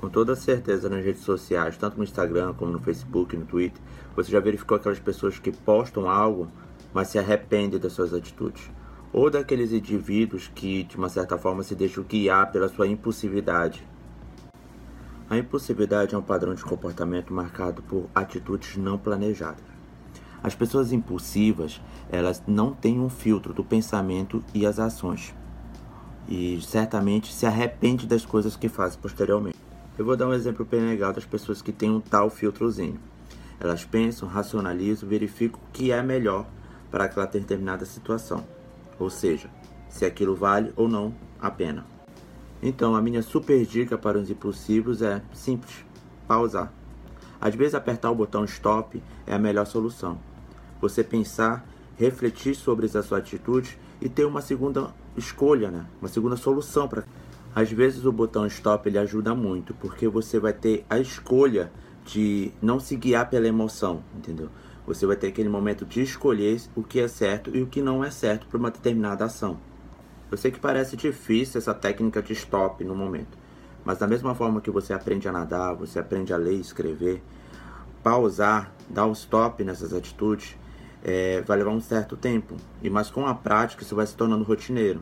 com toda certeza nas redes sociais, tanto no Instagram como no Facebook, no Twitter, você já verificou aquelas pessoas que postam algo, mas se arrependem das suas atitudes. Ou daqueles indivíduos que, de uma certa forma, se deixam guiar pela sua impulsividade. A impulsividade é um padrão de comportamento marcado por atitudes não planejadas. As pessoas impulsivas, elas não têm um filtro do pensamento e as ações. E certamente se arrepende das coisas que faz posteriormente. Eu vou dar um exemplo bem legal das pessoas que têm um tal filtrozinho. Elas pensam, racionalizam, verificam o que é melhor para aquela determinada situação. Ou seja, se aquilo vale ou não a pena. Então, a minha super dica para os impulsivos é simples: pausar. Às vezes, apertar o botão stop é a melhor solução você pensar, refletir sobre a sua atitude e ter uma segunda escolha, né? Uma segunda solução para às vezes o botão stop ele ajuda muito, porque você vai ter a escolha de não se guiar pela emoção, entendeu? Você vai ter aquele momento de escolher o que é certo e o que não é certo para uma determinada ação. Eu sei que parece difícil essa técnica de stop no momento, mas da mesma forma que você aprende a nadar, você aprende a ler e escrever, pausar, dar um stop nessas atitudes, é, vai levar um certo tempo. E mas com a prática isso vai se tornando rotineiro.